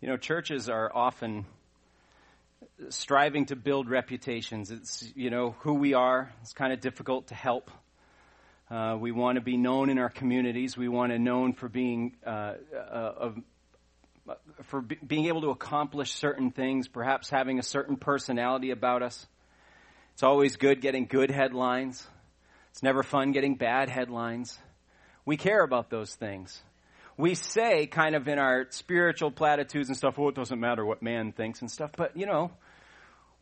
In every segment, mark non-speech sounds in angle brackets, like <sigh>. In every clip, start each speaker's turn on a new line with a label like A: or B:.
A: You know, churches are often striving to build reputations. It's, you know, who we are. It's kind of difficult to help. Uh, we want to be known in our communities. We want to known for being uh, uh, for being able to accomplish certain things, perhaps having a certain personality about us. It's always good getting good headlines. It's never fun getting bad headlines. We care about those things we say kind of in our spiritual platitudes and stuff, oh, it doesn't matter what man thinks and stuff, but you know,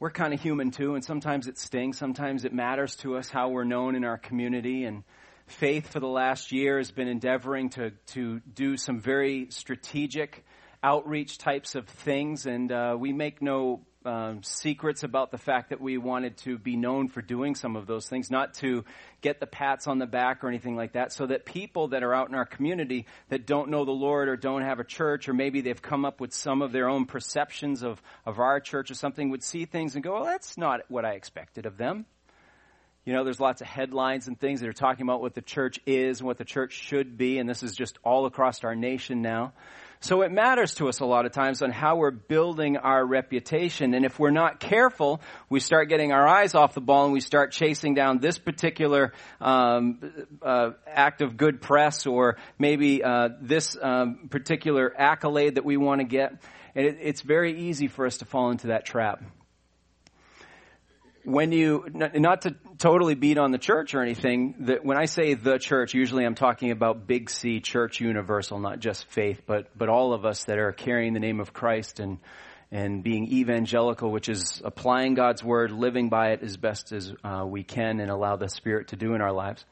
A: we're kind of human too, and sometimes it stings, sometimes it matters to us how we're known in our community, and faith for the last year has been endeavoring to, to do some very strategic outreach types of things, and uh, we make no um, secrets about the fact that we wanted to be known for doing some of those things, not to get the pats on the back or anything like that, so that people that are out in our community that don't know the Lord or don't have a church, or maybe they've come up with some of their own perceptions of, of our church or something, would see things and go, well, that's not what I expected of them. You know, there's lots of headlines and things that are talking about what the church is and what the church should be, and this is just all across our nation now. So it matters to us a lot of times on how we're building our reputation. And if we're not careful, we start getting our eyes off the ball and we start chasing down this particular um, uh, act of good press or maybe uh, this um, particular accolade that we want to get. And it, it's very easy for us to fall into that trap when you, not to totally beat on the church or anything, that when I say the church, usually I'm talking about big C, church universal, not just faith, but, but all of us that are carrying the name of Christ and, and being evangelical, which is applying God's word, living by it as best as uh, we can and allow the Spirit to do in our lives.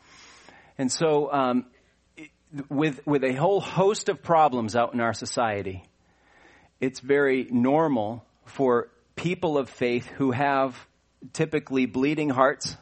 A: And so, um, with, with a whole host of problems out in our society, it's very normal for people of faith who have typically bleeding hearts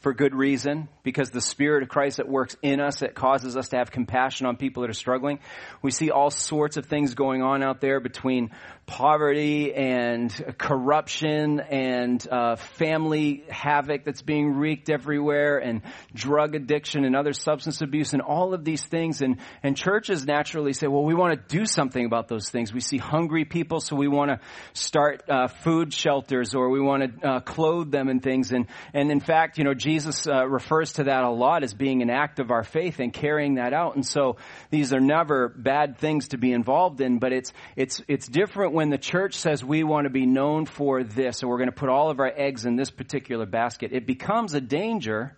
A: for good reason, because the Spirit of Christ that works in us, that causes us to have compassion on people that are struggling. We see all sorts of things going on out there between poverty and corruption and uh, family havoc that's being wreaked everywhere and drug addiction and other substance abuse and all of these things. And, and churches naturally say well we want to do something about those things. We see hungry people so we want to start uh, food shelters or we want to uh, clothe them and things. And and in fact you know jesus uh, to that a lot as being an act of our faith and carrying that out and so these are never bad things to be involved in but it's it's it's different when the church says we want to be known for this, and we're going to put all of our eggs in this particular basket, it becomes a danger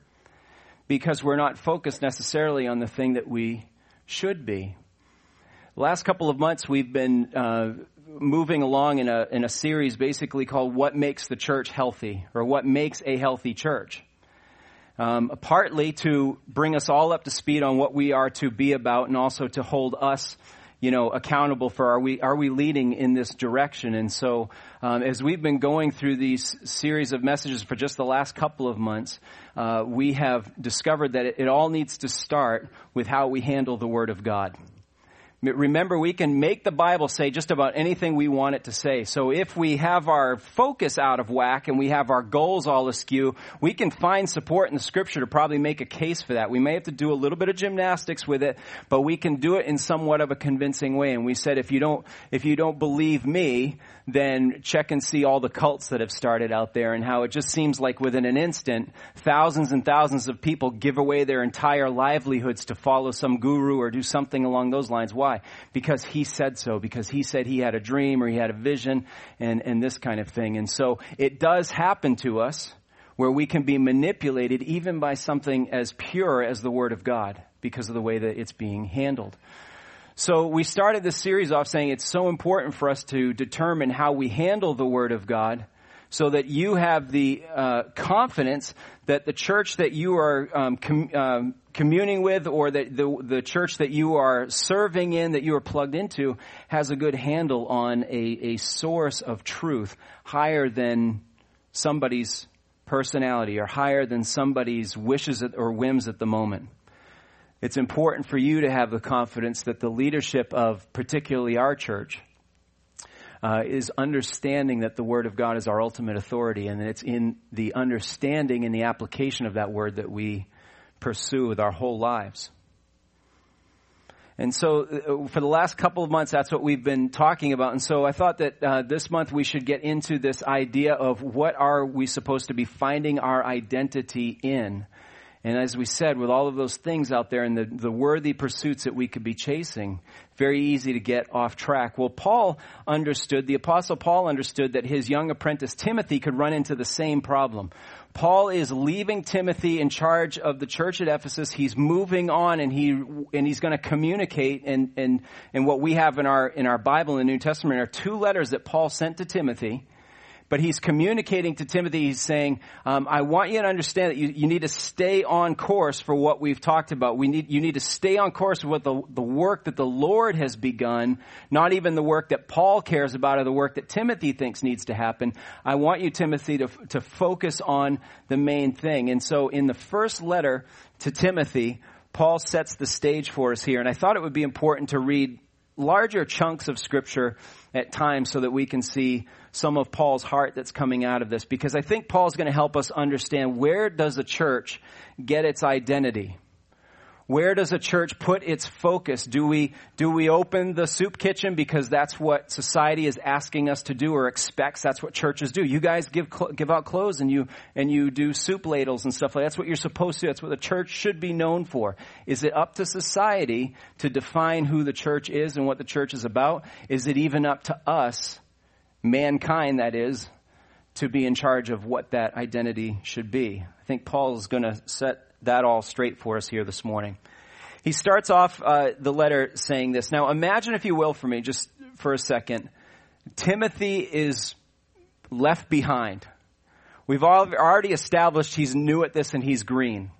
A: because we're not focused necessarily on the thing that we should be. The last couple of months, we've been uh, moving along in a in a series basically called "What Makes the Church Healthy" or "What Makes a Healthy Church." Um, partly to bring us all up to speed on what we are to be about, and also to hold us you know, accountable for are we, are we leading in this direction? And so, um, as we've been going through these series of messages for just the last couple of months, uh, we have discovered that it, it all needs to start with how we handle the Word of God. Remember, we can make the Bible say just about anything we want it to say. So if we have our focus out of whack and we have our goals all askew, we can find support in the scripture to probably make a case for that. We may have to do a little bit of gymnastics with it, but we can do it in somewhat of a convincing way. And we said, if you don't, if you don't believe me, then check and see all the cults that have started out there and how it just seems like within an instant, thousands and thousands of people give away their entire livelihoods to follow some guru or do something along those lines. Why? Because he said so, because he said he had a dream or he had a vision and, and this kind of thing. And so it does happen to us where we can be manipulated even by something as pure as the Word of God because of the way that it's being handled. So we started this series off saying it's so important for us to determine how we handle the Word of God so that you have the uh, confidence that the church that you are um, com- um, communing with or that the, the church that you are serving in, that you are plugged into, has a good handle on a, a source of truth higher than somebody's personality or higher than somebody's wishes or whims at the moment. It's important for you to have the confidence that the leadership of particularly our church uh, is understanding that the Word of God is our ultimate authority, and it's in the understanding and the application of that Word that we pursue with our whole lives. And so uh, for the last couple of months, that's what we've been talking about. And so I thought that uh, this month we should get into this idea of what are we supposed to be finding our identity in. And as we said, with all of those things out there and the, the worthy pursuits that we could be chasing, very easy to get off track. Well, Paul understood, the apostle Paul understood that his young apprentice Timothy could run into the same problem. Paul is leaving Timothy in charge of the church at Ephesus. He's moving on and he, and he's going to communicate and, and, and what we have in our, in our Bible in the New Testament are two letters that Paul sent to Timothy but he's communicating to Timothy. He's saying, um, "I want you to understand that you, you, need to stay on course for what we've talked about. We need you need to stay on course with the the work that the Lord has begun, not even the work that Paul cares about or the work that Timothy thinks needs to happen. I want you, Timothy, to to focus on the main thing." And so, in the first letter to Timothy, Paul sets the stage for us here, and I thought it would be important to read larger chunks of scripture at times so that we can see some of Paul's heart that's coming out of this because I think Paul's going to help us understand where does the church get its identity? Where does a church put its focus? Do we, do we open the soup kitchen because that's what society is asking us to do or expects? That's what churches do. You guys give, give out clothes and you, and you do soup ladles and stuff like that. That's what you're supposed to. That's what the church should be known for. Is it up to society to define who the church is and what the church is about? Is it even up to us, mankind that is, to be in charge of what that identity should be? I think Paul is going to set that all straight for us here this morning. He starts off uh, the letter saying this. Now, imagine, if you will, for me, just for a second, Timothy is left behind. We've already established he's new at this and he's green.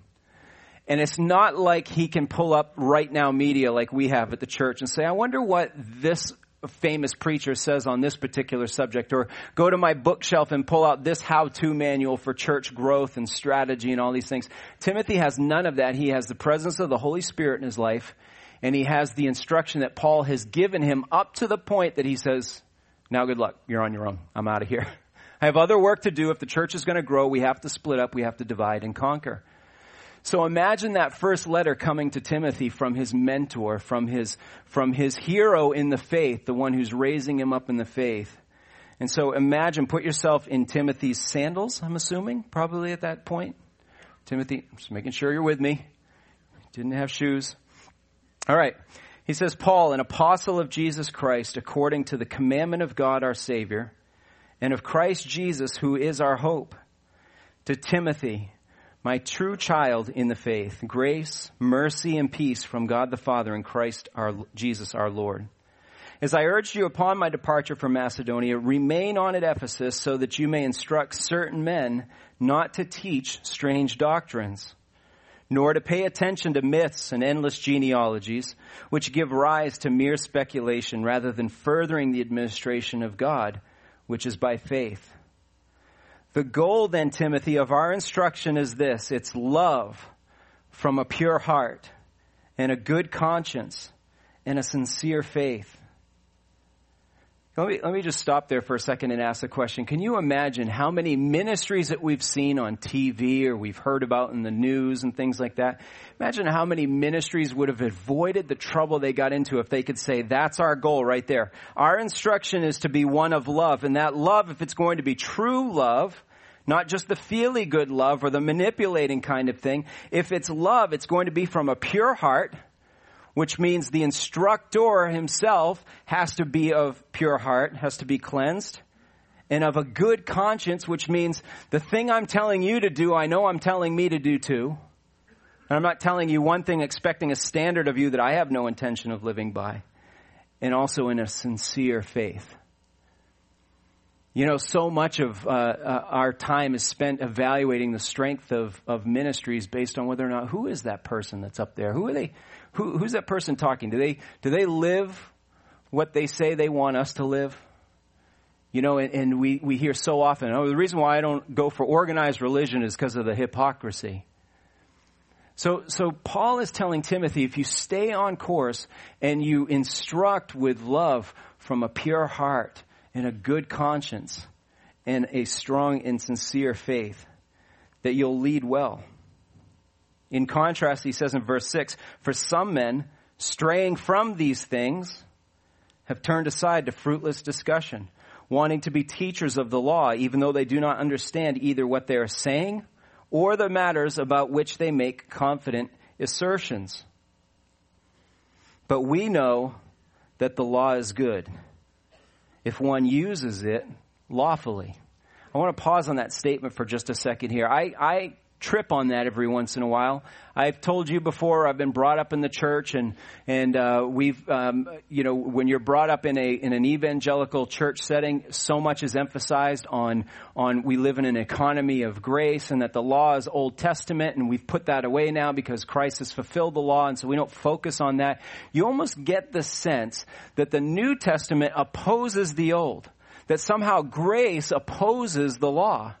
A: And it's not like he can pull up right now media like we have at the church and say, I wonder what this famous preacher says on this particular subject, or go to my bookshelf and pull out this how-to manual for church growth and strategy and all these things. Timothy has none of that. He has the presence of the Holy Spirit in his life, and he has the instruction that Paul has given him up to the point that he says, now good luck. You're on your own. I'm out of here. <laughs> I have other work to do. If the church is going to grow, we have to split up. We have to divide and conquer. So imagine that first letter coming to Timothy from his mentor, from his, from his hero in the faith, the one who's raising him up in the faith. And so imagine, put yourself in Timothy's sandals, I'm assuming, probably at that point. Timothy, just making sure you're with me. Didn't have shoes. All right. He says, Paul, an apostle of Jesus Christ, according to the commandment of God our Savior, and of Christ Jesus, who is our hope, to Timothy, my true child in the faith, grace, mercy, and peace from God the Father and Christ our Jesus our Lord. As I urged you upon my departure from Macedonia, remain on at Ephesus so that you may instruct certain men not to teach strange doctrines, nor to pay attention to myths and endless genealogies, which give rise to mere speculation rather than furthering the administration of God, which is by faith. The goal then, Timothy, of our instruction is this. It's love from a pure heart and a good conscience and a sincere faith. Let me, let me just stop there for a second and ask a question. Can you imagine how many ministries that we've seen on TV or we've heard about in the news and things like that? Imagine how many ministries would have avoided the trouble they got into if they could say, that's our goal right there. Our instruction is to be one of love. And that love, if it's going to be true love, not just the feely good love or the manipulating kind of thing. If it's love, it's going to be from a pure heart, which means the instructor himself has to be of pure heart, has to be cleansed, and of a good conscience, which means the thing I'm telling you to do, I know I'm telling me to do too. And I'm not telling you one thing expecting a standard of you that I have no intention of living by. And also in a sincere faith. You know, so much of uh, uh, our time is spent evaluating the strength of, of ministries based on whether or not who is that person that's up there. Who are they? Who, who's that person talking? Do they do they live what they say they want us to live? You know, and, and we, we hear so often, oh, the reason why I don't go for organized religion is because of the hypocrisy. So, so Paul is telling Timothy, if you stay on course and you instruct with love from a pure heart and a good conscience and a strong and sincere faith, that you'll lead well. In contrast, he says in verse 6, for some men straying from these things, have turned aside to fruitless discussion, wanting to be teachers of the law, even though they do not understand either what they are saying or the matters about which they make confident assertions. But we know that the law is good if one uses it lawfully. I want to pause on that statement for just a second here. I, I trip on that every once in a while. I've told you before. I've been brought up in the church, and and uh, we've um, you know when you're brought up in a in an evangelical church setting, so much is emphasized on on we live in an economy of grace, and that the law is Old Testament, and we've put that away now because Christ has fulfilled the law, and so we don't focus on that. You almost get the sense that the New Testament opposes the Old, that somehow grace opposes the law.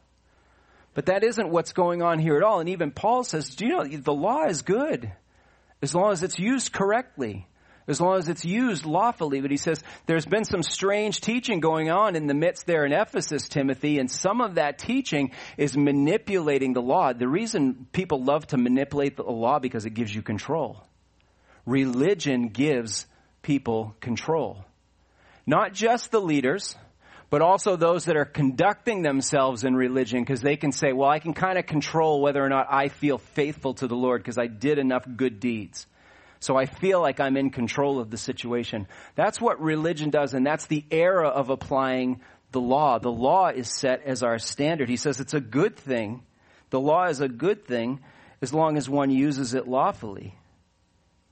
A: But that isn't what's going on here at all. And even Paul says, do you know, the law is good as long as it's used correctly, as long as it's used lawfully. But he says, there's been some strange teaching going on in the midst there in Ephesus, Timothy, and some of that teaching is manipulating the law. The reason people love to manipulate the law because it gives you control. Religion gives people control. Not just the leaders, but also those that are conducting themselves in religion because they can say, well, I can kind of control whether or not I feel faithful to the Lord because I did enough good deeds. So I feel like I'm in control of the situation. That's what religion does, and that's the era of applying the law. The law is set as our standard. He says it's a good thing. The law is a good thing as long as one uses it lawfully.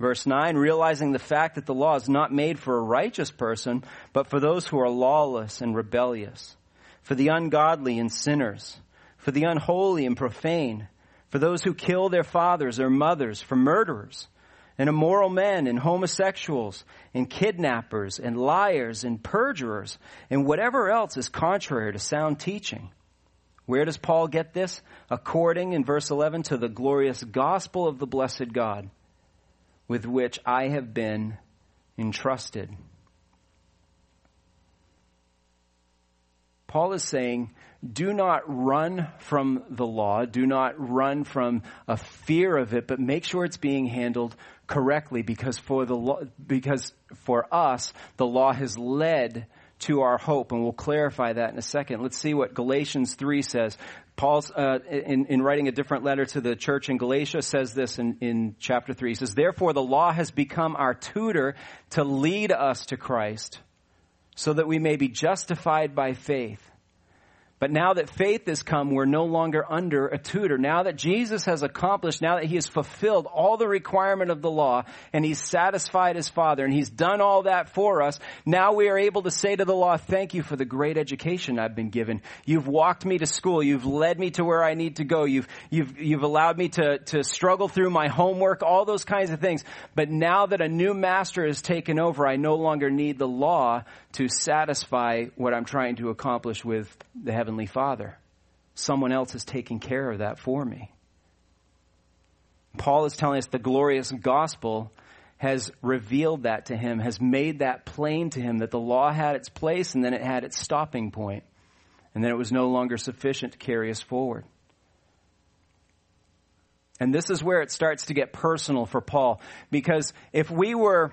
A: Verse 9, realizing the fact that the law is not made for a righteous person, but for those who are lawless and rebellious, for the ungodly and sinners, for the unholy and profane, for those who kill their fathers or mothers, for murderers, and immoral men, and homosexuals, and kidnappers, and liars, and perjurers, and whatever else is contrary to sound teaching. Where does Paul get this? According, in verse 11, to the glorious gospel of the blessed God with which I have been entrusted. Paul is saying, do not run from the law. Do not run from a fear of it, but make sure it's being handled correctly because for the because for us, the law has led to our hope, and we'll clarify that in a second. Let's see what Galatians 3 says. Paul's, uh, in, in writing a different letter to the church in Galatia, says this in, in chapter 3. He says, Therefore the law has become our tutor to lead us to Christ, so that we may be justified by faith. But now that faith has come, we're no longer under a tutor. Now that Jesus has accomplished, now that he has fulfilled all the requirement of the law and he's satisfied his Father and he's done all that for us, now we are able to say to the law, thank you for the great education I've been given. You've walked me to school. You've led me to where I need to go. You've, you've, you've allowed me to, to struggle through my homework, all those kinds of things. But now that a new master has taken over, I no longer need the law to satisfy what I'm trying to accomplish with the Heavenly Father. Someone else is taking care of that for me. Paul is telling us the glorious gospel has revealed that to him, has made that plain to him that the law had its place and then it had its stopping point, and then it was no longer sufficient to carry us forward. And this is where it starts to get personal for Paul, because if we were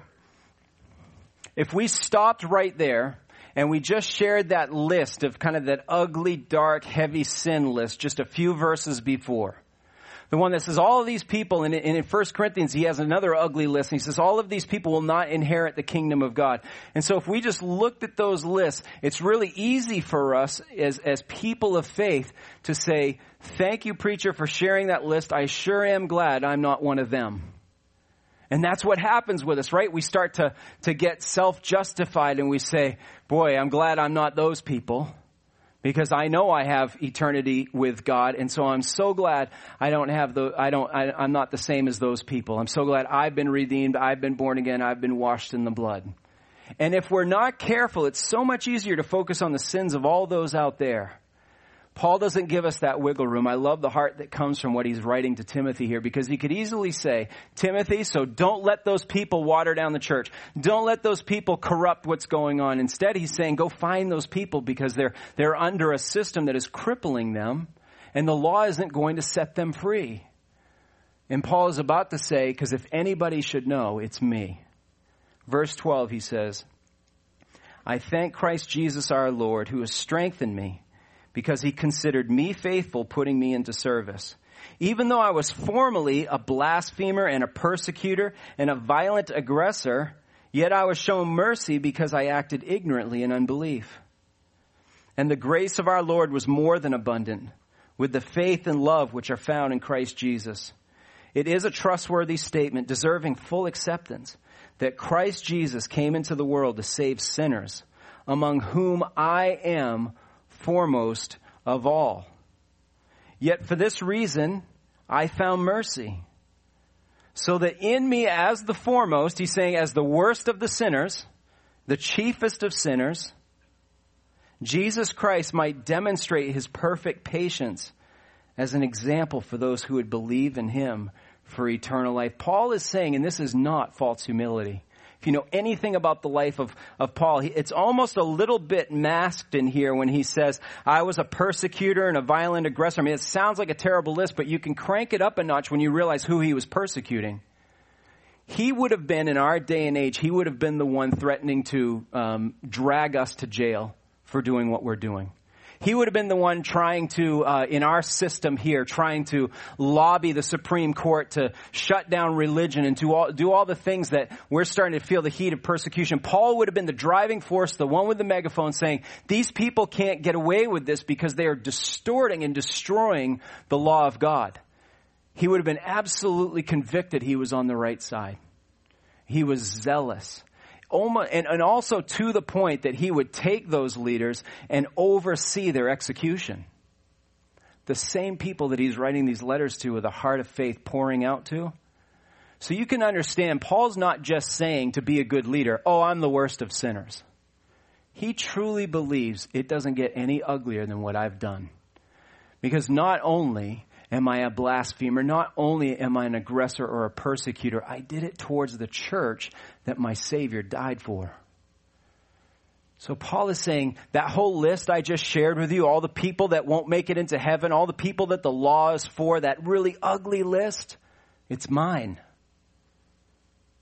A: if we stopped right there and we just shared that list of kind of that ugly, dark, heavy sin list just a few verses before, the one that says all of these people, and in, 1 Corinthians he has another ugly list, and he says all of these people will not inherit the kingdom of God. And so if we just looked at those lists, it's really easy for us as, as people of faith to say, thank you preacher for sharing that list. I sure am glad I'm not one of them. And that's what happens with us, right? We start to, to get self-justified and we say, boy, I'm glad I'm not those people because I know I have eternity with God. And so I'm so glad I don't have the, I don't, I, I'm not the same as those people. I'm so glad I've been redeemed. I've been born again. I've been washed in the blood. And if we're not careful, it's so much easier to focus on the sins of all those out there Paul doesn't give us that wiggle room. I love the heart that comes from what he's writing to Timothy here because he could easily say, Timothy, so don't let those people water down the church. Don't let those people corrupt what's going on. Instead, he's saying, go find those people because they're, they're under a system that is crippling them and the law isn't going to set them free. And Paul is about to say, because if anybody should know, it's me. Verse 12, he says, I thank Christ Jesus our Lord who has strengthened me because he considered me faithful putting me into service. Even though I was formerly a blasphemer and a persecutor and a violent aggressor, yet I was shown mercy because I acted ignorantly in unbelief. And the grace of our Lord was more than abundant with the faith and love which are found in Christ Jesus. It is a trustworthy statement deserving full acceptance that Christ Jesus came into the world to save sinners, among whom I am foremost of all. Yet for this reason, I found mercy. So that in me as the foremost, he's saying as the worst of the sinners, the chiefest of sinners, Jesus Christ might demonstrate his perfect patience as an example for those who would believe in him for eternal life. Paul is saying, and this is not false humility. If you know anything about the life of, of Paul, it's almost a little bit masked in here when he says, I was a persecutor and a violent aggressor. I mean, it sounds like a terrible list, but you can crank it up a notch when you realize who he was persecuting. He would have been, in our day and age, he would have been the one threatening to um, drag us to jail for doing what we're doing. He would have been the one trying to, uh, in our system here, trying to lobby the Supreme Court to shut down religion and to all, do all the things that we're starting to feel the heat of persecution. Paul would have been the driving force, the one with the megaphone saying, these people can't get away with this because they are distorting and destroying the law of God. He would have been absolutely convicted he was on the right side. He was zealous and, and also to the point that he would take those leaders and oversee their execution. The same people that he's writing these letters to with a heart of faith pouring out to. So you can understand, Paul's not just saying to be a good leader, oh, I'm the worst of sinners. He truly believes it doesn't get any uglier than what I've done. Because not only am I a blasphemer? Not only am I an aggressor or a persecutor, I did it towards the church that my Savior died for. So Paul is saying that whole list I just shared with you, all the people that won't make it into heaven, all the people that the law is for, that really ugly list, it's mine.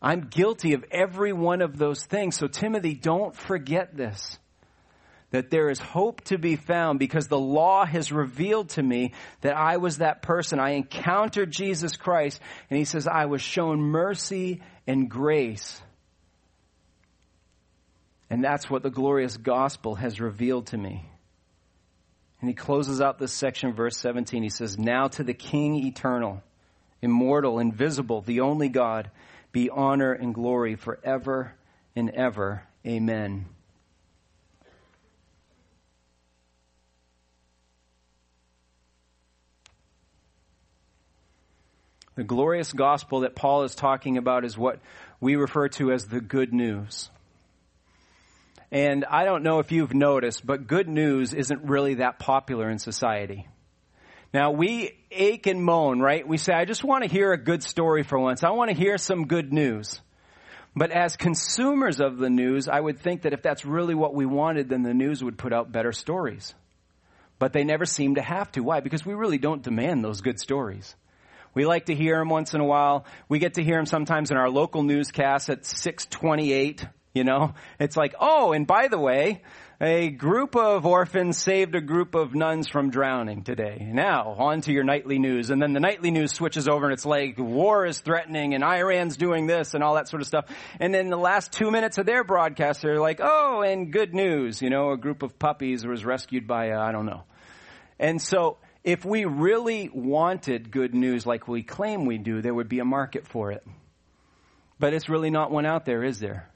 A: I'm guilty of every one of those things. So Timothy, don't forget this that there is hope to be found because the law has revealed to me that I was that person. I encountered Jesus Christ and he says, I was shown mercy and grace. And that's what the glorious gospel has revealed to me. And he closes out this section, verse 17. He says, Now to the King eternal, immortal, invisible, the only God, be honor and glory forever and ever. Amen. The glorious gospel that Paul is talking about is what we refer to as the good news. And I don't know if you've noticed, but good news isn't really that popular in society. Now we ache and moan, right? We say, I just want to hear a good story for once. I want to hear some good news. But as consumers of the news, I would think that if that's really what we wanted, then the news would put out better stories. But they never seem to have to. Why? Because we really don't demand those good stories. We like to hear him once in a while. We get to hear him sometimes in our local newscast at 628. You know, it's like, oh, and by the way, a group of orphans saved a group of nuns from drowning today. Now, on to your nightly news. And then the nightly news switches over and it's like, war is threatening and Iran's doing this and all that sort of stuff. And then the last two minutes of their broadcast, they're like, oh, and good news. You know, a group of puppies was rescued by, uh, I don't know. And so, if we really wanted good news like we claim we do, there would be a market for it. But it's really not one out there, is there?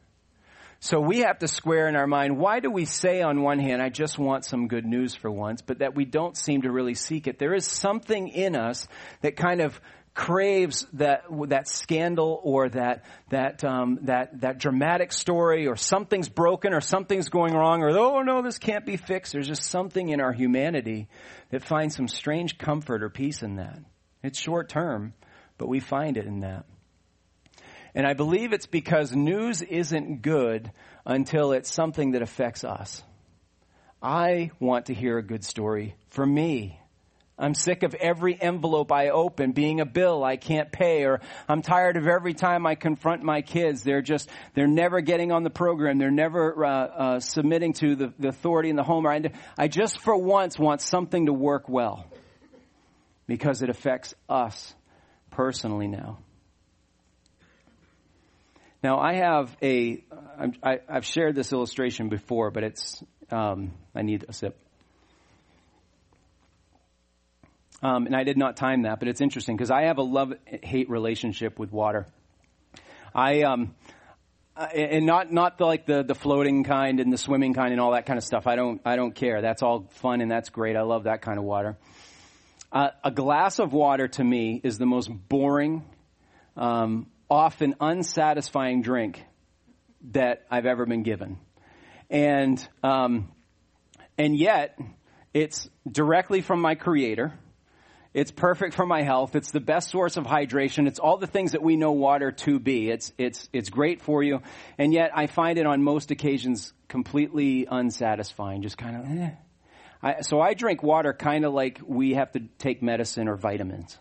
A: So we have to square in our mind, why do we say on one hand, I just want some good news for once, but that we don't seem to really seek it? There is something in us that kind of craves that that scandal or that that um, that that dramatic story or something's broken or something's going wrong or oh no this can't be fixed. There's just something in our humanity that finds some strange comfort or peace in that. It's short term, but we find it in that. And I believe it's because news isn't good until it's something that affects us. I want to hear a good story for me. I'm sick of every envelope I open being a bill I can't pay, or I'm tired of every time I confront my kids. They're just, they're never getting on the program. They're never uh, uh, submitting to the, the, authority in the home. I, I just for once want something to work well because it affects us personally now. Now I have a, I, have shared this illustration before, but it's, um, I need a sip. Um, and I did not time that, but it's interesting because I have a love hate relationship with water. I um, and not not the, like the the floating kind and the swimming kind and all that kind of stuff. I don't I don't care. That's all fun and that's great. I love that kind of water. Uh, a glass of water to me is the most boring, um, often unsatisfying drink that I've ever been given, and um, and yet it's directly from my Creator. It's perfect for my health. It's the best source of hydration. It's all the things that we know water to be. It's, it's, it's great for you. And yet I find it on most occasions completely unsatisfying. Just kind of, eh. I, so I drink water kind of like we have to take medicine or vitamins.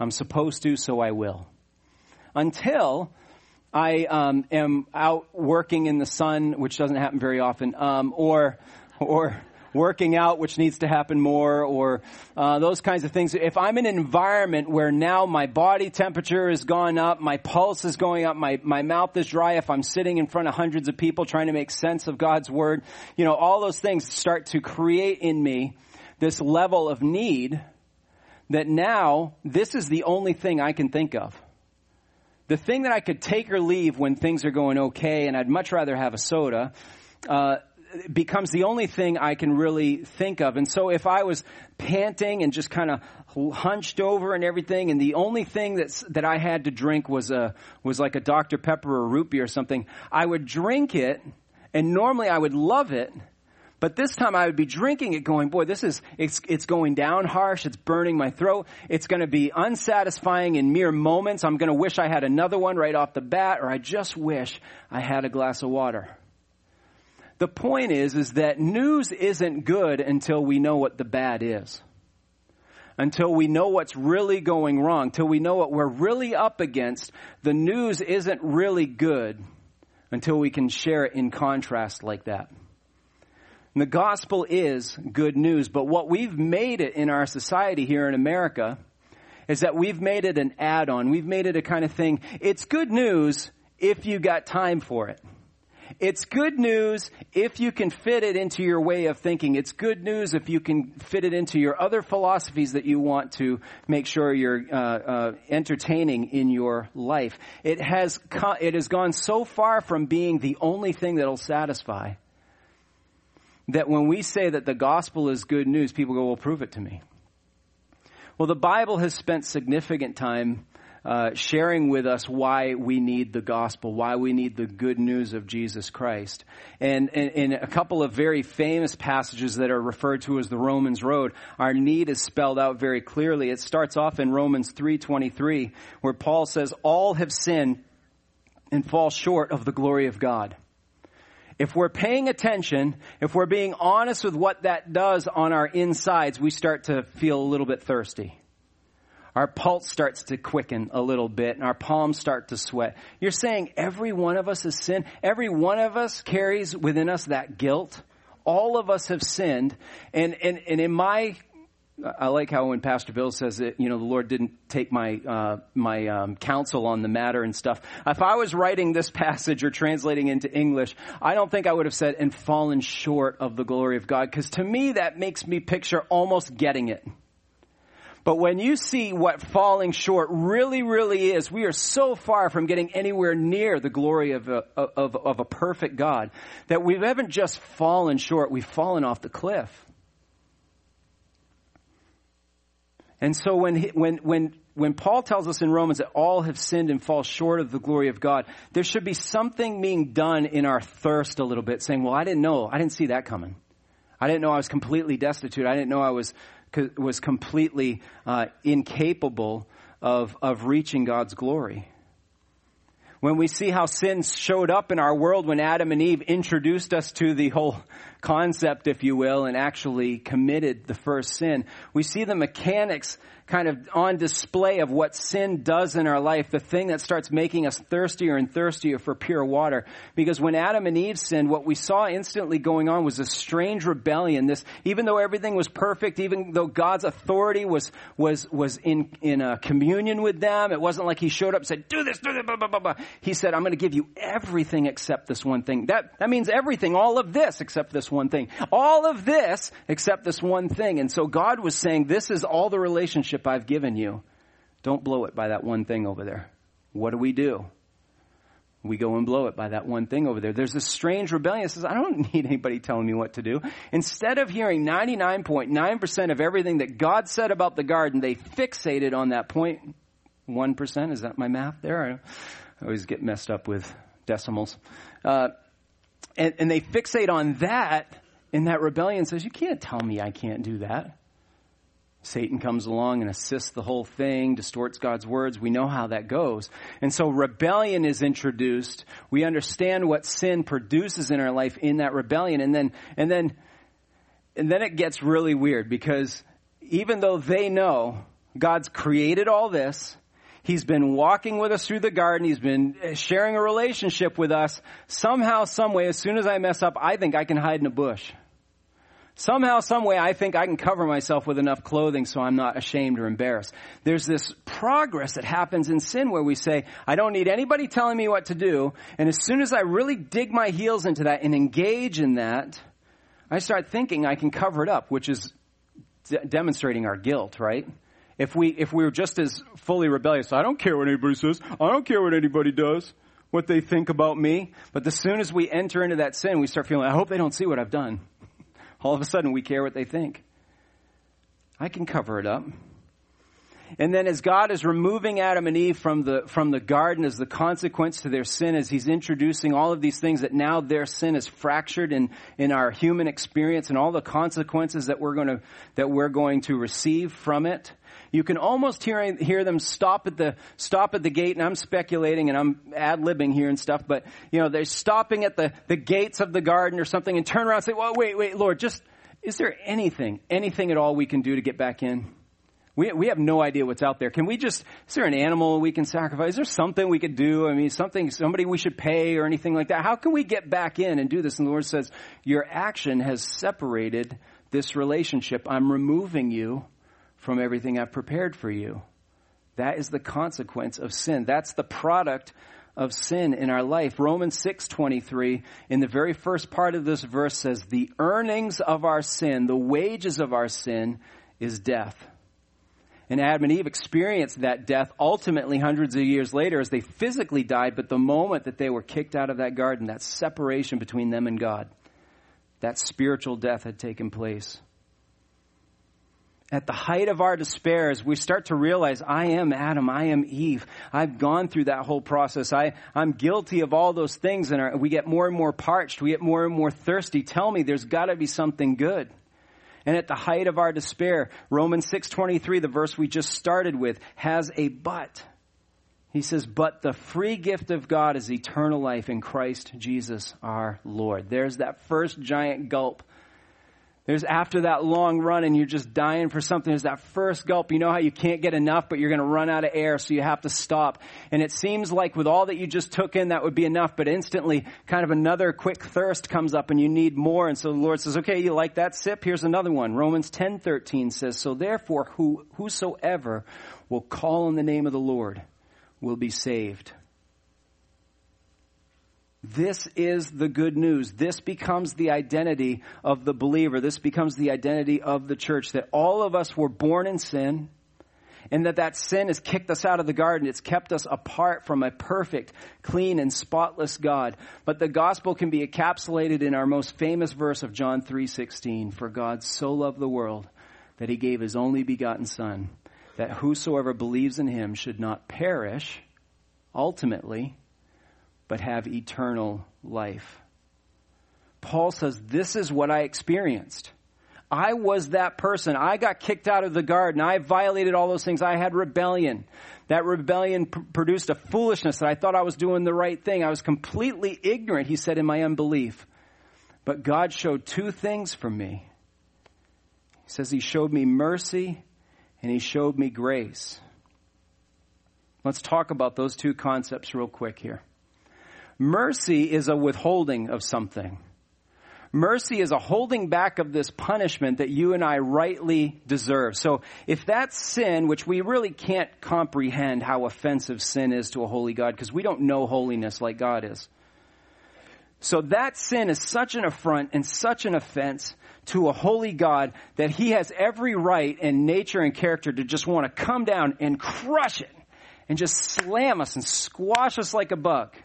A: I'm supposed to, so I will. Until I um, am out working in the sun, which doesn't happen very often, um, or, or, working out, which needs to happen more, or uh, those kinds of things. If I'm in an environment where now my body temperature has gone up, my pulse is going up, my, my mouth is dry, if I'm sitting in front of hundreds of people trying to make sense of God's word, you know, all those things start to create in me this level of need that now this is the only thing I can think of the thing that I could take or leave when things are going okay, and I'd much rather have a soda, uh, becomes the only thing I can really think of. And so if I was panting and just kind of hunched over and everything, and the only thing that's, that I had to drink was a, was like a Dr. Pepper or root beer or something, I would drink it, and normally I would love it, but this time I would be drinking it going, boy, this is, it's, it's going down harsh. It's burning my throat. It's going to be unsatisfying in mere moments. I'm going to wish I had another one right off the bat, or I just wish I had a glass of water. The point is, is that news isn't good until we know what the bad is. Until we know what's really going wrong, till we know what we're really up against, the news isn't really good until we can share it in contrast like that. And the gospel is good news, but what we've made it in our society here in America is that we've made it an add-on. We've made it a kind of thing. It's good news if you got time for it. It's good news if you can fit it into your way of thinking. It's good news if you can fit it into your other philosophies that you want to make sure you're uh, uh, entertaining in your life. It has co- it has gone so far from being the only thing that'll satisfy that when we say that the gospel is good news, people go, "Well, prove it to me." Well, the Bible has spent significant time uh, sharing with us why we need the gospel, why we need the good news of Jesus Christ. And in a couple of very famous passages that are referred to as the Romans Road, our need is spelled out very clearly. It starts off in Romans 3.23, where Paul says, all have sinned and fall short of the glory of God. If we're paying attention, if we're being honest with what that does on our insides, we start to feel a little bit thirsty our pulse starts to quicken a little bit and our palms start to sweat. You're saying every one of us has sinned. Every one of us carries within us that guilt. All of us have sinned. And, and, and in my, I like how when Pastor Bill says that, you know, the Lord didn't take my, uh, my, um, counsel on the matter and stuff. If I was writing this passage or translating into English, I don't think I would have said, and fallen short of the glory of God. Cause to me, that makes me picture almost getting it. But when you see what falling short really, really is, we are so far from getting anywhere near the glory of a, of, of a perfect God that we haven't just fallen short, we've fallen off the cliff. And so when, when, when, when Paul tells us in Romans that all have sinned and fall short of the glory of God, there should be something being done in our thirst a little bit, saying, well, I didn't know, I didn't see that coming. I didn't know I was completely destitute. I didn't know I was was completely uh, incapable of, of reaching God's glory. When we see how sin showed up in our world when Adam and Eve introduced us to the whole concept, if you will, and actually committed the first sin. We see the mechanics kind of on display of what sin does in our life, the thing that starts making us thirstier and thirstier for pure water. Because when Adam and Eve sinned, what we saw instantly going on was a strange rebellion. This, even though everything was perfect, even though God's authority was, was, was in, in a communion with them, it wasn't like he showed up and said, do this, do this, blah, blah, blah, blah. He said, I'm going to give you everything except this one thing. That, that means everything, all of this except this one thing. All of this except this one thing. And so God was saying, this is all the relationship I've given you, don't blow it by that one thing over there. What do we do? We go and blow it by that one thing over there. There's this strange rebellion says, I don't <laughs> need anybody telling me what to do. Instead of hearing 99.9% of everything that God said about the garden, they fixated on that point 1. Is that my math there? I always get messed up with decimals. Uh, and, and they fixate on that, and that rebellion says, You can't tell me I can't do that. Satan comes along and assists the whole thing, distorts God's words. We know how that goes. And so rebellion is introduced. We understand what sin produces in our life in that rebellion. And then, and then, and then it gets really weird because even though they know God's created all this, He's been walking with us through the garden. He's been uh, sharing a relationship with us. Somehow, someway, as soon as I mess up, I think I can hide in a bush. Somehow, someway, I think I can cover myself with enough clothing so I'm not ashamed or embarrassed. There's this progress that happens in sin where we say, I don't need anybody telling me what to do. And as soon as I really dig my heels into that and engage in that, I start thinking I can cover it up, which is d- demonstrating our guilt, right? If we, if we were just as fully rebellious, I don't care what anybody says. I don't care what anybody does, what they think about me. But as soon as we enter into that sin, we start feeling, I hope they don't see what I've done <laughs> all of a sudden we care what they think. I can cover it up. And then as God is removing Adam and Eve from the, from the garden as the consequence to their sin, as He's introducing all of these things that now their sin is fractured in, in our human experience and all the consequences that we're going to, that we're going to receive from it, you can almost hear, hear them stop at the, stop at the gate, and I'm speculating and I'm ad-libbing here and stuff, but, you know, they're stopping at the, the gates of the garden or something and turn around and say, well, wait, wait, Lord, just, is there anything, anything at all we can do to get back in? We, we have no idea what's out there. Can we just, is there an animal we can sacrifice? Is there something we could do? I mean, something, somebody we should pay or anything like that? How can we get back in and do this? And the Lord says, your action has separated this relationship. I'm removing you from everything I've prepared for you. That is the consequence of sin. That's the product of sin in our life. Romans 6:23 in the very first part of this verse says the earnings of our sin, the wages of our sin is death. And Adam and Eve experienced that death ultimately hundreds of years later as they physically died, but the moment that they were kicked out of that garden, that separation between them and God, that spiritual death had taken place at the height of our despair, as we start to realize, I am Adam, I am Eve. I've gone through that whole process. I, I'm guilty of all those things, and our, we get more and more parched. We get more and more thirsty. Tell me, there's got to be something good. And at the height of our despair, Romans 6:23, the verse we just started with, has a but. He says, "But the free gift of God is eternal life in Christ Jesus our Lord." There's that first giant gulp there's after that long run and you're just dying for something, there's that first gulp. You know how you can't get enough, but you're going to run out of air, so you have to stop. And it seems like with all that you just took in, that would be enough, but instantly kind of another quick thirst comes up and you need more. And so the Lord says, okay, you like that sip? Here's another one. Romans 10:13 says, so therefore who, whosoever will call on the name of the Lord will be saved. This is the good news. This becomes the identity of the believer. This becomes the identity of the church that all of us were born in sin and that that sin has kicked us out of the garden. It's kept us apart from a perfect, clean, and spotless God. But the gospel can be encapsulated in our most famous verse of John 3:16, for God so loved the world that he gave his only begotten son that whosoever believes in him should not perish ultimately but have eternal life. Paul says, This is what I experienced. I was that person. I got kicked out of the garden. I violated all those things. I had rebellion. That rebellion pr- produced a foolishness that I thought I was doing the right thing. I was completely ignorant, he said, in my unbelief. But God showed two things for me. He says he showed me mercy and he showed me grace. Let's talk about those two concepts real quick here. Mercy is a withholding of something. Mercy is a holding back of this punishment that you and I rightly deserve. So if that sin, which we really can't comprehend how offensive sin is to a holy God because we don't know holiness like God is. So that sin is such an affront and such an offense to a holy God that he has every right and nature and character to just want to come down and crush it and just slam us and squash us like a bug.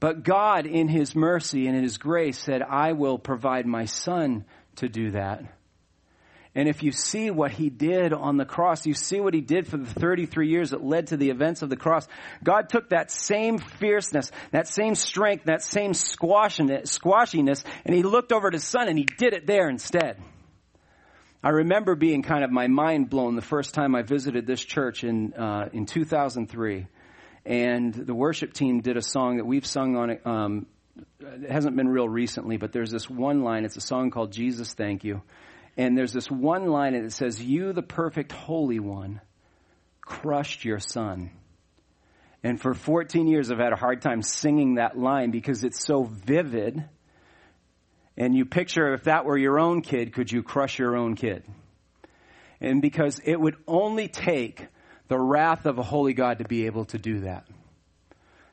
A: But God, in His mercy and in His grace, said, I will provide my Son to do that. And if you see what he did on the cross, you see what he did for the 33 years that led to the events of the cross. God took that same fierceness, that same strength, that same squashiness, and he looked over at his son and he did it there instead. I remember being kind of my mind blown the first time I visited this church in uh, in 2003, and the worship team did a song that we've sung on it. Um, it hasn't been real recently, but there's this one line. It's a song called "Jesus Thank You," And there's this one line and it says, You, the perfect Holy One, crushed your son. And for 14 years, I've had a hard time singing that line because it's so vivid. And you picture if that were your own kid, could you crush your own kid? And because it would only take the wrath of a holy God to be able to do that.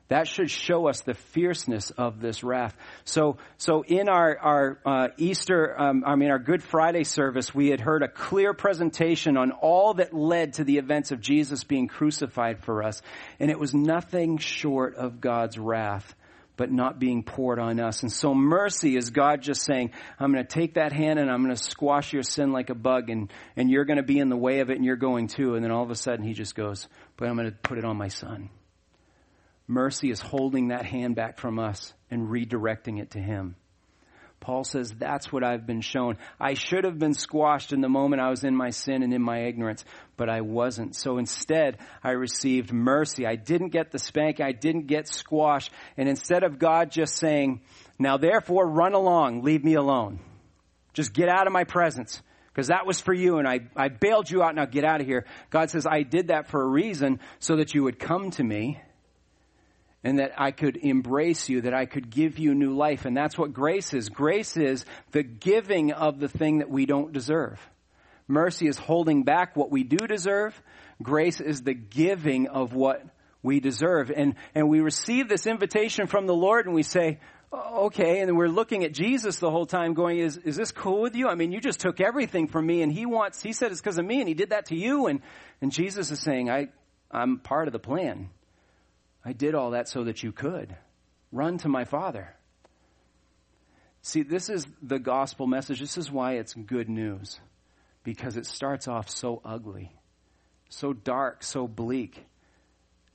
A: That should show us the fierceness of this wrath. So, so in our our uh, Easter, um, I mean our Good Friday service, we had heard a clear presentation on all that led to the events of Jesus being crucified for us, and it was nothing short of God's wrath, but not being poured on us. And so mercy is God just saying, "I'm going to take that hand and I'm going to squash your sin like a bug, and and you're going to be in the way of it, and you're going to." And then all of a sudden, He just goes, "But I'm going to put it on my son." Mercy is holding that hand back from us and redirecting it to Him. Paul says, that's what I've been shown. I should have been squashed in the moment I was in my sin and in my ignorance, but I wasn't. So instead, I received mercy. I didn't get the spank. I didn't get squashed. And instead of God just saying, now therefore run along, leave me alone. Just get out of my presence. Because that was for you and I, I bailed you out, now get out of here. God says, I did that for a reason so that you would come to me and that I could embrace you, that I could give you new life. And that's what grace is. Grace is the giving of the thing that we don't deserve. Mercy is holding back what we do deserve. Grace is the giving of what we deserve. And, and we receive this invitation from the Lord and we say, okay, and we're looking at Jesus the whole time going, is, is this cool with you? I mean, you just took everything from me and he wants, he said it's because of me and he did that to you. And, and Jesus is saying, I, I'm part of the plan. I did all that so that you could. Run to my Father. See, this is the gospel message. This is why it's good news. Because it starts off so ugly, so dark, so bleak.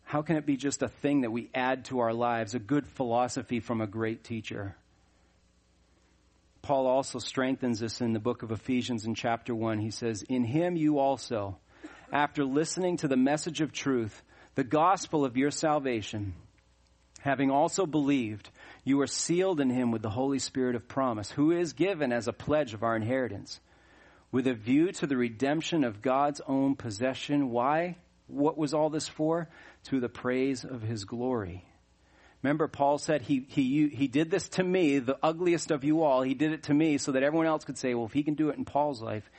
A: How can it be just a thing that we add to our lives, a good philosophy from a great teacher? Paul also strengthens this in the book of Ephesians in chapter 1. He says, In him you also, after listening to the message of truth, the gospel of your salvation, having also believed, you are sealed in him with the Holy Spirit of promise, who is given as a pledge of our inheritance, with a view to the redemption of God's own possession. Why? What was all this for? To the praise of his glory. Remember, Paul said he, he, he did this to me, the ugliest of you all. He did it to me so that everyone else could say, well, if he can do it in Paul's life,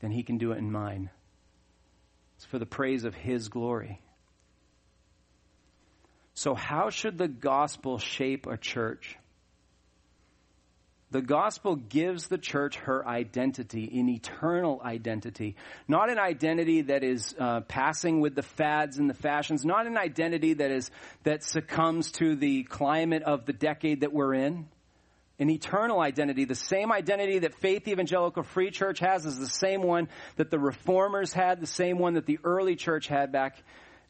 A: then he can do it in mine. It's for the praise of his glory. So, how should the gospel shape a church? The gospel gives the church her identity, an eternal identity. Not an identity that is uh, passing with the fads and the fashions, not an identity that is, that succumbs to the climate of the decade that we're in. An eternal identity, the same identity that Faith Evangelical Free Church has is the same one that the reformers had, the same one that the early church had back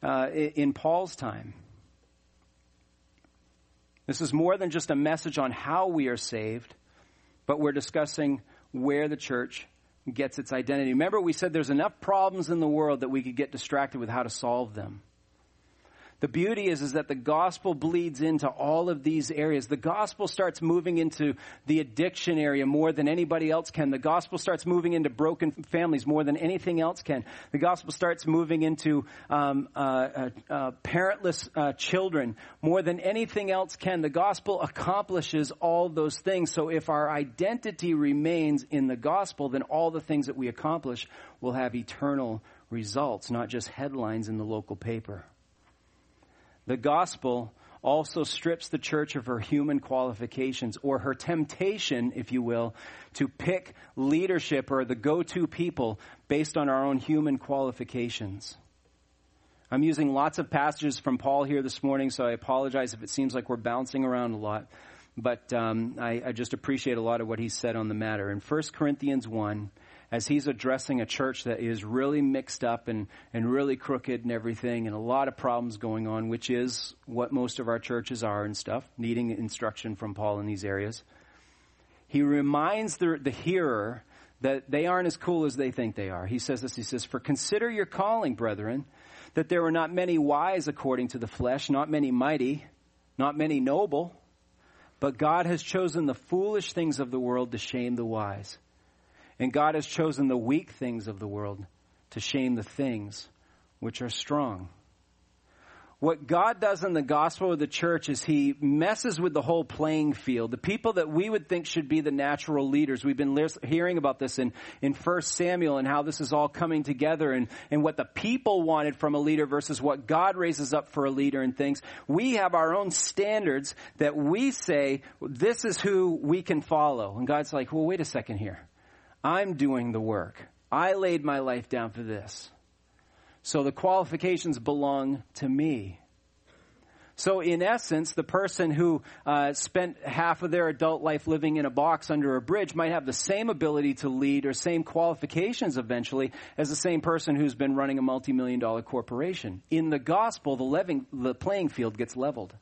A: uh, in Paul's time. This is more than just a message on how we are saved, but we're discussing where the church gets its identity. Remember, we said there's enough problems in the world that we could get distracted with how to solve them. The beauty is, is that the gospel bleeds into all of these areas. The gospel starts moving into the addiction area more than anybody else can. The gospel starts moving into broken families more than anything else can. The gospel starts moving into um, uh, uh, uh, parentless uh, children more than anything else can. The gospel accomplishes all those things. So if our identity remains in the gospel, then all the things that we accomplish will have eternal results, not just headlines in the local paper. The gospel also strips the church of her human qualifications or her temptation, if you will, to pick leadership or the go-to people based on our own human qualifications. I'm using lots of passages from Paul here this morning, so I apologize if it seems like we're bouncing around a lot. But um, I, I just appreciate a lot of what he said on the matter. In 1 Corinthians 1, as he's addressing a church that is really mixed up and, and really crooked and everything and a lot of problems going on, which is what most of our churches are and stuff, needing instruction from Paul in these areas. He reminds the, the hearer that they aren't as cool as they think they are. He says this, he says, For consider your calling, brethren, that there were not many wise according to the flesh, not many mighty, not many noble, but God has chosen the foolish things of the world to shame the wise. And God has chosen the weak things of the world to shame the things which are strong. What God does in the gospel of the church is he messes with the whole playing field. The people that we would think should be the natural leaders. We've been hearing about this in, in 1 Samuel and how this is all coming together and, and what the people wanted from a leader versus what God raises up for a leader and things. We have our own standards that we say, this is who we can follow. And God's like, well, wait a second here. I'm doing the work. I laid my life down for this. So the qualifications belong to me. So in essence, the person who uh, spent half of their adult life living in a box under a bridge might have the same ability to lead or same qualifications eventually as the same person who's been running a multi-million dollar corporation. In the gospel, the, living, the playing field gets leveled.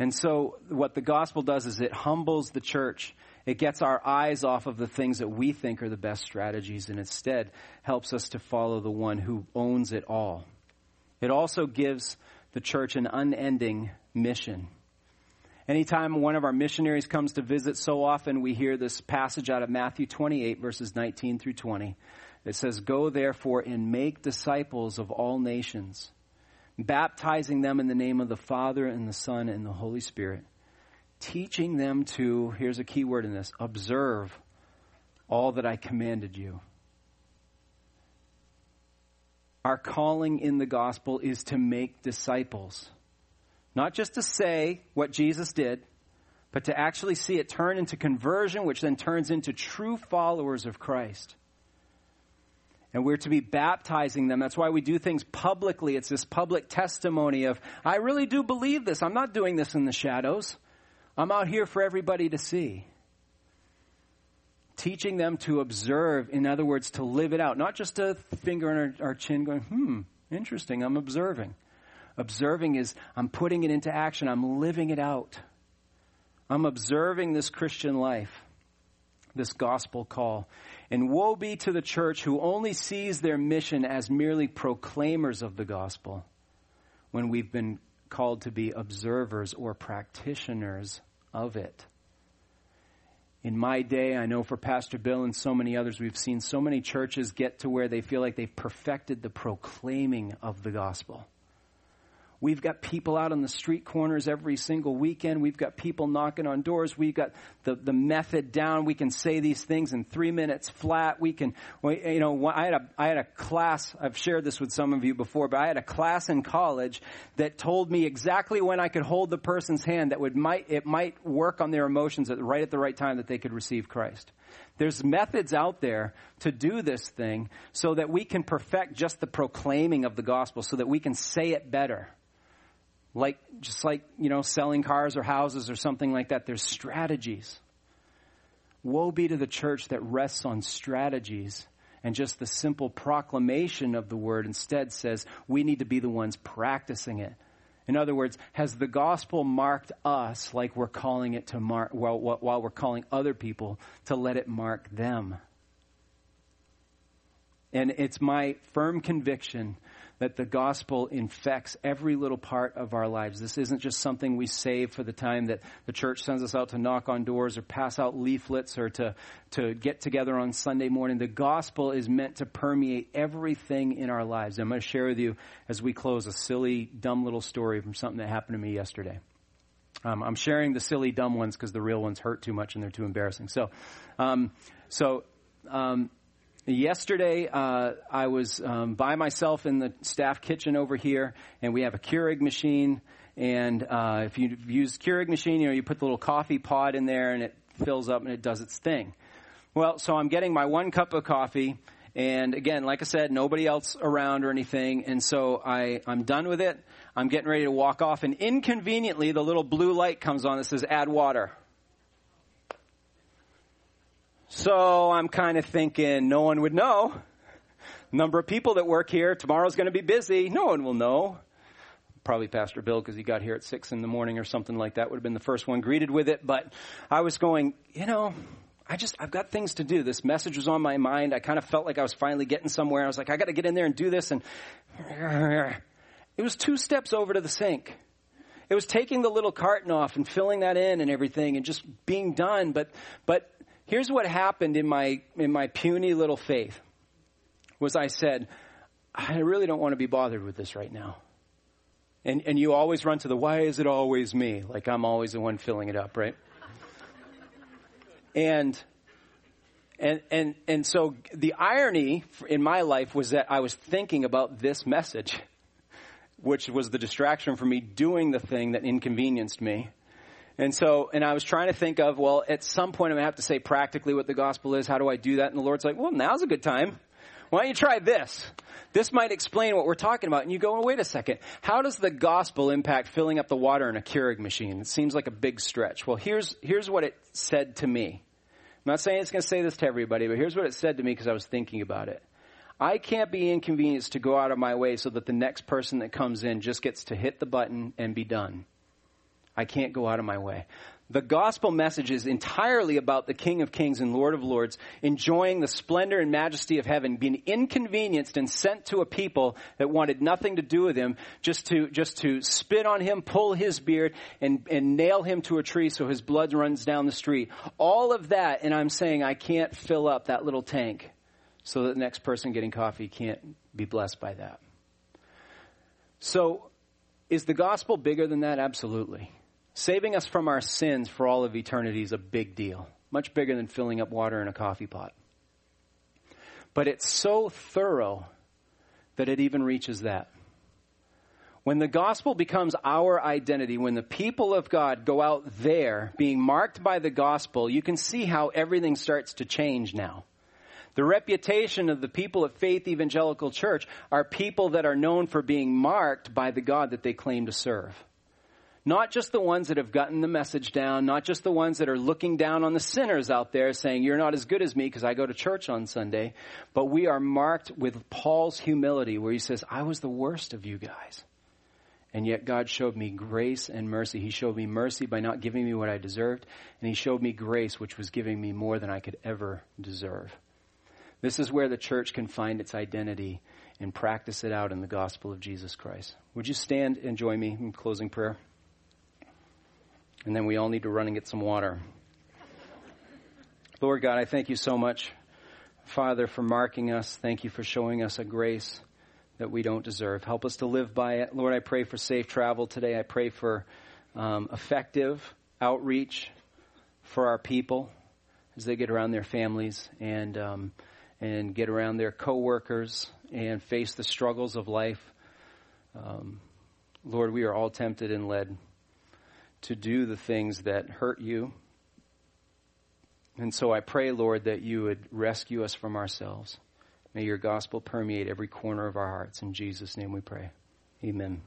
A: And so what the gospel does is it humbles the church. It gets our eyes off of the things that we think are the best strategies and instead helps us to follow the one who owns it all. It also gives the church an unending mission. Anytime one of our missionaries comes to visit, so often we hear this passage out of Matthew 28 verses 19 through 20. It says, Go therefore and make disciples of all nations baptizing them in the name of the Father and the Son and the Holy Spirit, teaching them to, here's a key word in this, observe all that I commanded you. Our calling in the gospel is to make disciples. Not just to say what Jesus did, but to actually see it turn into conversion, which then turns into true followers of Christ. And we're to be baptizing them. That's why we do things publicly. It's this public testimony of, I really do believe this. I'm not doing this in the shadows. I'm out here for everybody to see. Teaching them to observe, in other words, to live it out. Not just a finger on our, our chin going, hmm, interesting, I'm observing. Observing is, I'm putting it into action. I'm living it out. I'm observing this Christian life, this gospel call. And woe be to the church who only sees their mission as merely proclaimers of the gospel when we've been called to be observers or practitioners of it. In my day, I know for Pastor Bill and so many others, we've seen so many churches get to where they feel like they've perfected the proclaiming of the gospel. We've got people out on the street corners every single weekend. We've got people knocking on doors. We've got the, the method down. We can say these things in three minutes flat. We can, you know, I had a, I had a class, I've shared this with some of you before, but I had a class in college that told me exactly when I could hold the person's hand that would might, it might work on their emotions at, right at the right time that they could receive Christ. There's methods out there to do this thing so that we can perfect just the proclaiming of the gospel so that we can say it better like, just like, you know, selling cars or houses or something like that, there's strategies. Woe be to the church that rests on strategies and just the simple proclamation of the word instead says we need to be the ones practicing it. In other words, has the gospel marked us like we're calling it to mark, while, while we're calling other people to let it mark them? And it's my firm conviction that the gospel infects every little part of our lives. This isn't just something we save for the time that the church sends us out to knock on doors or pass out leaflets or to, to get together on Sunday morning. The gospel is meant to permeate everything in our lives. I'm going to share with you as we close a silly, dumb little story from something that happened to me yesterday. Um, I'm sharing the silly, dumb ones because the real ones hurt too much and they're too embarrassing. So, um, so um, Yesterday, uh, I was um, by myself in the staff kitchen over here, and we have a Keurig machine. And uh, if you use Keurig machine, you know you put the little coffee pod in there, and it fills up and it does its thing. Well, so I'm getting my one cup of coffee, and again, like I said, nobody else around or anything, and so I I'm done with it. I'm getting ready to walk off, and inconveniently, the little blue light comes on that says "Add water." So I'm kind of thinking no one would know. Number of people that work here, tomorrow's going to be busy. No one will know. Probably Pastor Bill because he got here at six in the morning or something like that would have been the first one greeted with it. But I was going, you know, I just, I've got things to do. This message was on my mind. I kind of felt like I was finally getting somewhere. I was like, I got to get in there and do this. And it was two steps over to the sink. It was taking the little carton off and filling that in and everything and just being done. But, but Here's what happened in my, in my puny little faith was I said, I really don't want to be bothered with this right now. And, and you always run to the, why is it always me? Like I'm always the one filling it up, right? and, and, and, and so the irony in my life was that I was thinking about this message, which was the distraction for me doing the thing that inconvenienced me. And so, and I was trying to think of, well, at some point I'm going to have to say practically what the gospel is. How do I do that? And the Lord's like, well, now's a good time. Why don't you try this? This might explain what we're talking about. And you go, well, wait a second. How does the gospel impact filling up the water in a Keurig machine? It seems like a big stretch. Well, here's, here's what it said to me. I'm not saying it's going to say this to everybody, but here's what it said to me because I was thinking about it. I can't be inconvenienced to go out of my way so that the next person that comes in just gets to hit the button and be done. I can't go out of my way. The gospel message is entirely about the King of Kings and Lord of Lords enjoying the splendor and majesty of heaven, being inconvenienced and sent to a people that wanted nothing to do with him, just to, just to spit on him, pull his beard, and, and nail him to a tree so his blood runs down the street. All of that, and I'm saying I can't fill up that little tank so that the next person getting coffee can't be blessed by that. So, is the gospel bigger than that? Absolutely. Saving us from our sins for all of eternity is a big deal, much bigger than filling up water in a coffee pot. But it's so thorough that it even reaches that. When the gospel becomes our identity, when the people of God go out there being marked by the gospel, you can see how everything starts to change now. The reputation of the people of Faith Evangelical Church are people that are known for being marked by the God that they claim to serve. Not just the ones that have gotten the message down, not just the ones that are looking down on the sinners out there saying, you're not as good as me because I go to church on Sunday, but we are marked with Paul's humility where he says, I was the worst of you guys. And yet God showed me grace and mercy. He showed me mercy by not giving me what I deserved, and He showed me grace, which was giving me more than I could ever deserve. This is where the church can find its identity and practice it out in the gospel of Jesus Christ. Would you stand and join me in closing prayer? And then we all need to run and get some water. Lord God, I thank you so much, Father, for marking us. Thank you for showing us a grace that we don't deserve. Help us to live by it. Lord, I pray for safe travel today. I pray for um, effective outreach for our people as they get around their families and um, and get around their coworkers and face the struggles of life. Um, Lord, we are all tempted and led to do the things that hurt you. And so I pray, Lord, that you would rescue us from ourselves. May your gospel permeate every corner of our hearts. In Jesus' name we pray. Amen.